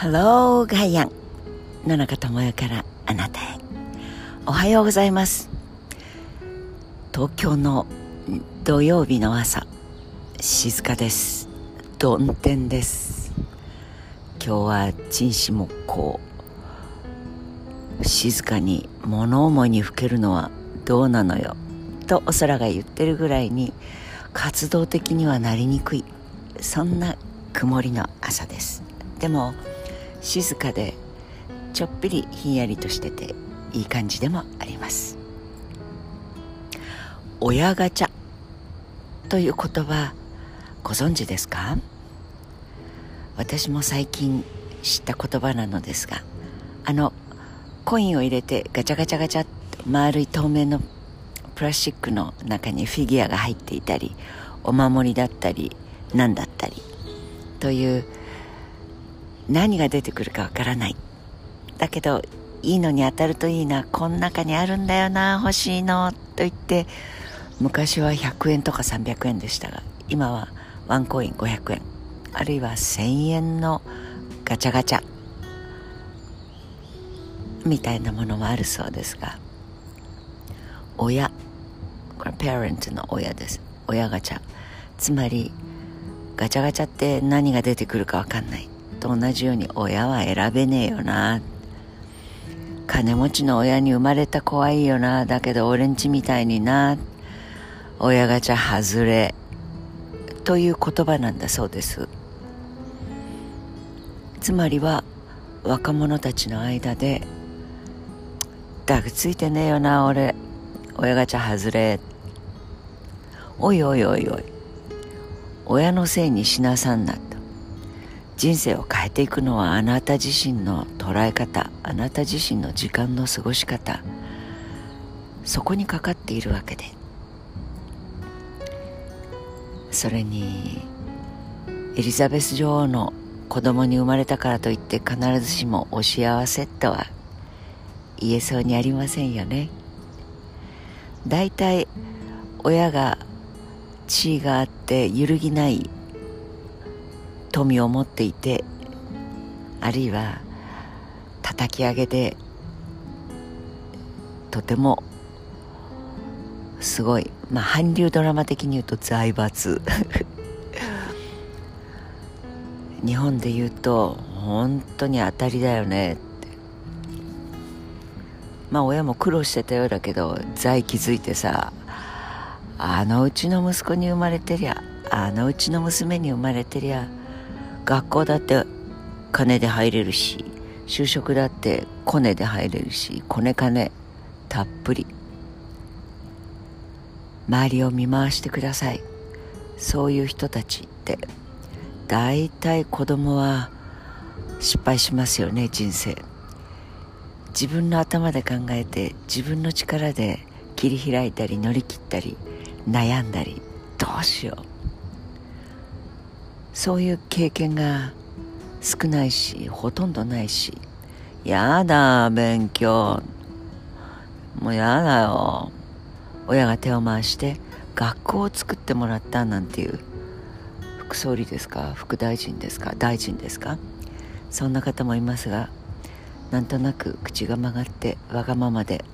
ハローガイアン。野中智代からあなたへ。おはようございます。東京の土曜日の朝静かです。曇天です。今日は陳志木工。静かに物思いにふけるのはどうなのよ。とお空が言ってるぐらいに活動的にはなりにくい。そんな曇りの朝です。でも静かでちょっぴりひんやりとしてていい感じでもあります。親ガチャという言葉ご存知ですか？私も最近知った言葉なのですがあのコインを入れてガチャガチャガチャと丸い透明のプラスチックの中にフィギュアが入っていたりお守りだったり何だったりという何が出てくるかわからない。だけどいいのに当たるといいな。この中にあるんだよな。欲しいの。と言って昔は100円とか300円でしたが今はワンコイン500円。あるいは1000円のガチャガチャ。みたいなものもあるそうですが。親。これ parent の親です。親ガチャ。つまりガチャガチャって何が出てくるか分かんない。と同じように親は選べねえよな。金持ちの親に生まれた子はいいよな。だけど俺んちみたいにな。親ガチャ外れ。という言葉なんだそうです。つまりは若者たちの間でだくついてねえよな俺。親ガチャ外れ。おいおいおいおい。親のせいにしなさんなと。人生を変えていくのはあなた自身の捉え方あなた自身の時間の過ごし方そこにかかっているわけで。それにエリザベス女王の子供に生まれたからといって必ずしもお幸せとは言えそうにありませんよね。だいたい親が地位があって揺るぎない富を持っていてあるいは叩き上げでとてもすごいまあ韓流ドラマ的に言うと財閥。日本で言うと本当に当たりだよねって。まあ親も苦労してたようだけど財気づいてさあのうちの息子に生まれてりゃあのうちの娘に生まれてりゃ学校だって金で入れるし就職だってコネで入れるしコネ金たっぷり。周りを見回してください。そういう人たちって。大体子供は失敗しますよね人生。自分の頭で考えて自分の力で切り開いたり乗り切ったり悩んだりどうしよう。そういう経験が少ないしほとんどないしやだ勉強。もうやだよ。親が手を回して学校を作ってもらったなんていう副総理ですか？副大臣ですか？大臣ですか？そんな方もいますがなんとなく口が曲がってわがままで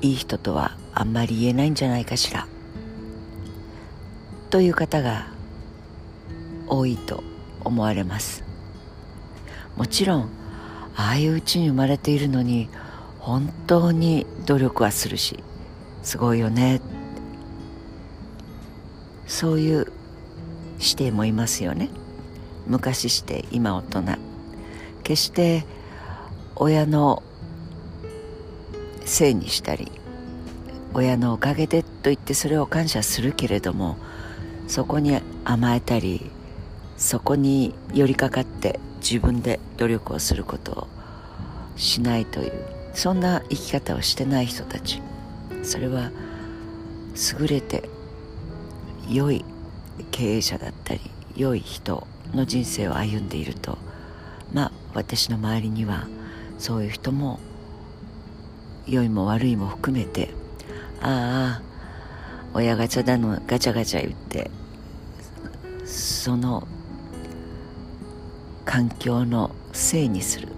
いい人とはあんまり言えないんじゃないかしら。という方が多いと思われます。もちろんああいううちに生まれているのに本当に努力はするしすごいよね。そういう師弟もいますよね。昔して今大人。決して親のせいにしたり親のおかげでと言ってそれを感謝するけれどもそこに甘えたりそこに寄りかかって自分で努力をすることをしないというそんな生き方をしてない人たち。それは優れて良い経営者だったり良い人の人生を歩んでいるとまあ私の周りにはそういう人も良いも悪いも含めてああ親ガチャだのガチャガチャ言ってその環境のせいにする。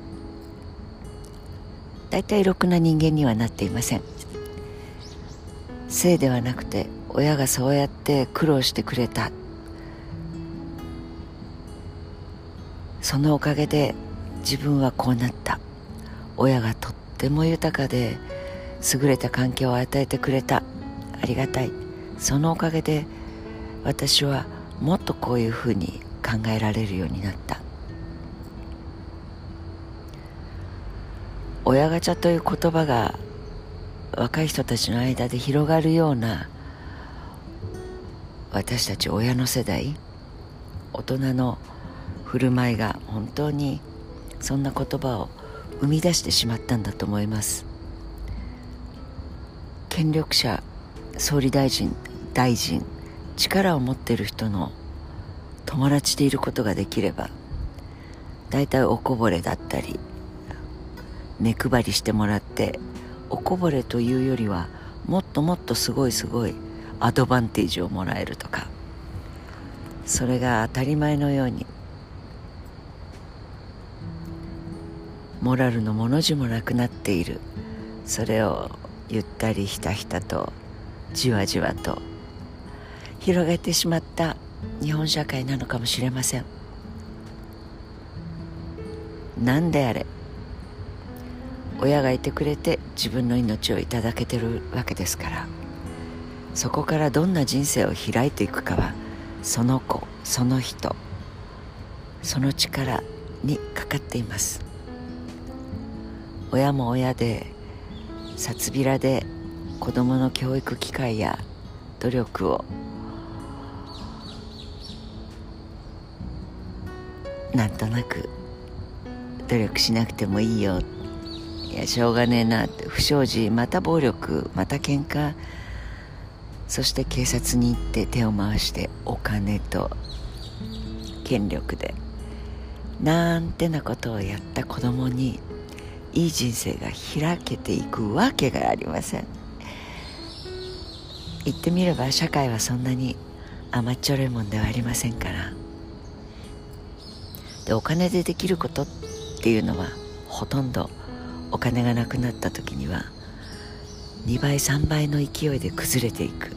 大体ろくな人間にはなっていません。せいではなくて親がそうやって苦労してくれた。そのおかげで自分はこうなった。親がとっても豊かで優れた環境を与えてくれた。ありがたい。そのおかげで私はもっとこういうふうに考えられるようになった。親ガチャという言葉が若い人たちの間で広がるような私たち親の世代大人の振る舞いが本当にそんな言葉を生み出してしまったんだと思います。権力者総理大臣大臣力を持っている人の友達でいることができれば大体おこぼれだったり目配りしてもらっておこぼれというよりはもっともっとすごいすごいアドバンテージをもらえるとかそれが当たり前のようにモラルのもの字もなくなっている。それをゆったりひたひたとじわじわと広げてしまった日本社会なのかもしれません。何であれ親がいてくれて自分の命をいただけてるわけですから。そこからどんな人生を開いていくかはその子その人その力にかかっています。親も親で札びらで子どもの教育機会や努力をなんとなく努力しなくてもいいよ。いやしょうがねえなって。不祥事また暴力また喧嘩。そして警察に行って手を回してお金と権力で。なんてなことをやった子供にいい人生が開けていくわけがありません。言ってみれば社会はそんなに甘っちょろいもんではありませんから。でお金でできることっていうのはほとんどお金がなくなった時には2倍3倍の勢いで崩れていく。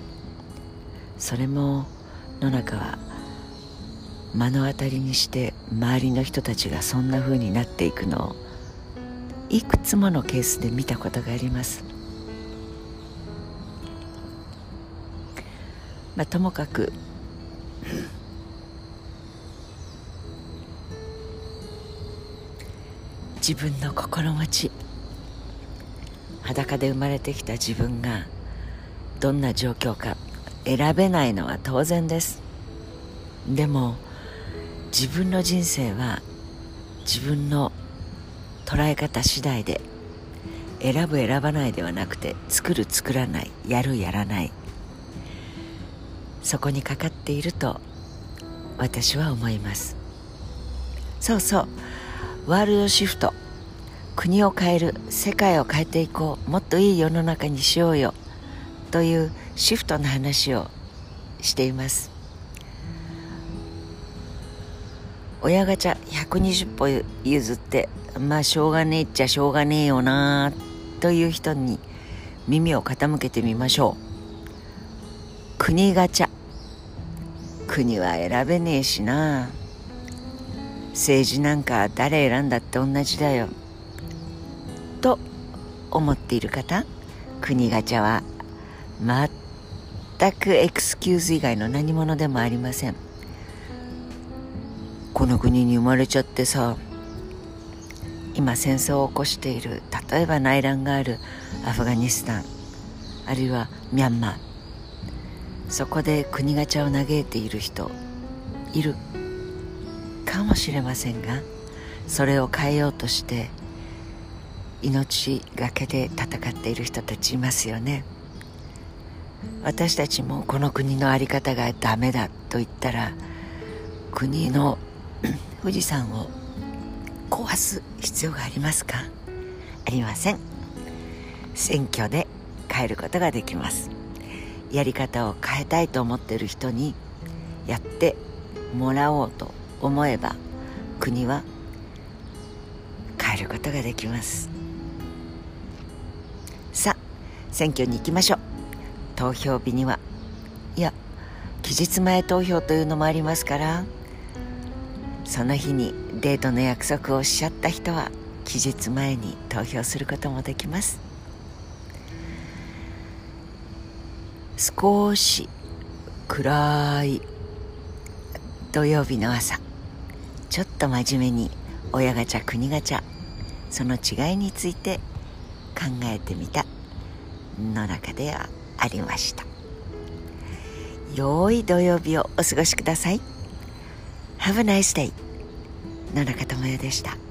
それも野中は目の当たりにして周りの人たちがそんな風になっていくのをいくつものケースで見たことがあります。まあともかく自分の心持ち。裸で生まれてきた自分がどんな状況か選べないのは当然です。でも自分の人生は自分の捉え方次第で選ぶ選ばないではなくて作る作らないやるやらない。そこにかかっていると私は思います。そうそう。ワールドシフト。国を変える世界を変えていこうもっといい世の中にしようよというシフトの話をしています。親ガチャ120歩譲ってまあしょうがねえっちゃしょうがねえよなという人に耳を傾けてみましょう。国ガチャ。国は選べねえしな。政治なんか誰選んだって同じだよ。と思っている方国ガチャは全くエクスキューズ以外の何者でもありません。この国に生まれちゃってさ今戦争を起こしている例えば内乱があるアフガニスタンあるいはミャンマー。そこで国ガチャを嘆いている人いる。かもしれませんがそれを変えようとして命がけで戦っている人たちいますよね。私たちもこの国の在り方がダメだと言ったら国の 富士山を壊す必要がありますか？ありません。選挙で変えることができます。やり方を変えたいと思っている人にやってもらおうと思えば国は変えることができます。さあ選挙に行きましょう。投票日には。いや期日前投票というのもありますからその日にデートの約束をおっしゃった人は期日前に投票することもできます。少し暗い土曜日の朝。ちょっと真面目に親ガチャ国ガチャその違いについて考えてみた。の中ではありました。良い土曜日をお過ごしください。Have a nice day 野中智代でした。